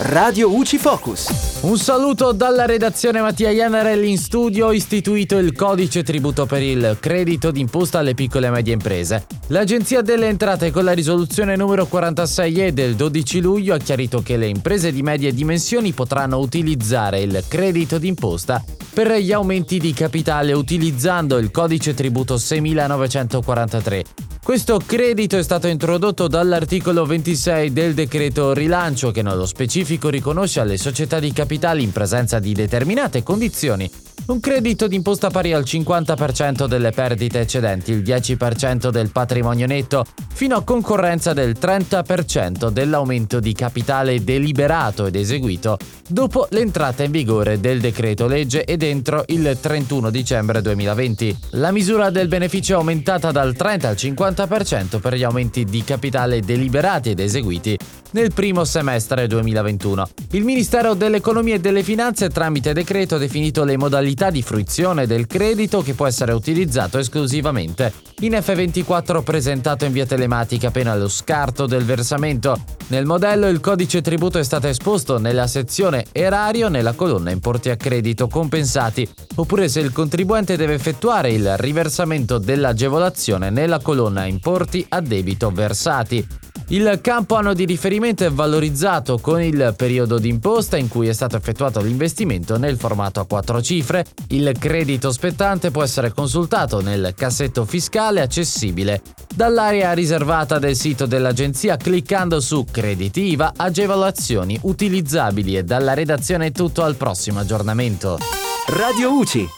Radio UCI Focus. Un saluto dalla redazione Mattia Iannarelli in studio, istituito il codice tributo per il credito d'imposta alle piccole e medie imprese. L'Agenzia delle Entrate con la risoluzione numero 46E del 12 luglio ha chiarito che le imprese di medie dimensioni potranno utilizzare il credito d'imposta per gli aumenti di capitale utilizzando il codice tributo 6943 questo credito è stato introdotto dall'articolo 26 del decreto rilancio che nello specifico riconosce alle società di capitali in presenza di determinate condizioni un credito d'imposta pari al 50% delle perdite eccedenti il 10% del patrimonio netto, fino a concorrenza del 30% dell'aumento di capitale deliberato ed eseguito dopo l'entrata in vigore del decreto legge ed entro il 31 dicembre 2020. La misura del beneficio è aumentata dal 30 al 50% per gli aumenti di capitale deliberati ed eseguiti nel primo semestre 2021. Il Ministero dell'Economia e delle Finanze tramite decreto ha definito le modalità di fruizione del credito che può essere utilizzato esclusivamente in F24 presentato in via telematica pena lo scarto del versamento. Nel modello il codice tributo è stato esposto nella sezione erario nella colonna importi a credito compensati, oppure se il contribuente deve effettuare il riversamento dell'agevolazione nella colonna importi a debito versati. Il campo anno di riferimento è valorizzato con il periodo d'imposta in cui è stato effettuato l'investimento nel formato a quattro cifre. Il credito spettante può essere consultato nel cassetto fiscale accessibile dall'area riservata del sito dell'agenzia cliccando su Creditiva, agevolazioni utilizzabili e dalla redazione tutto al prossimo aggiornamento. Radio UCI,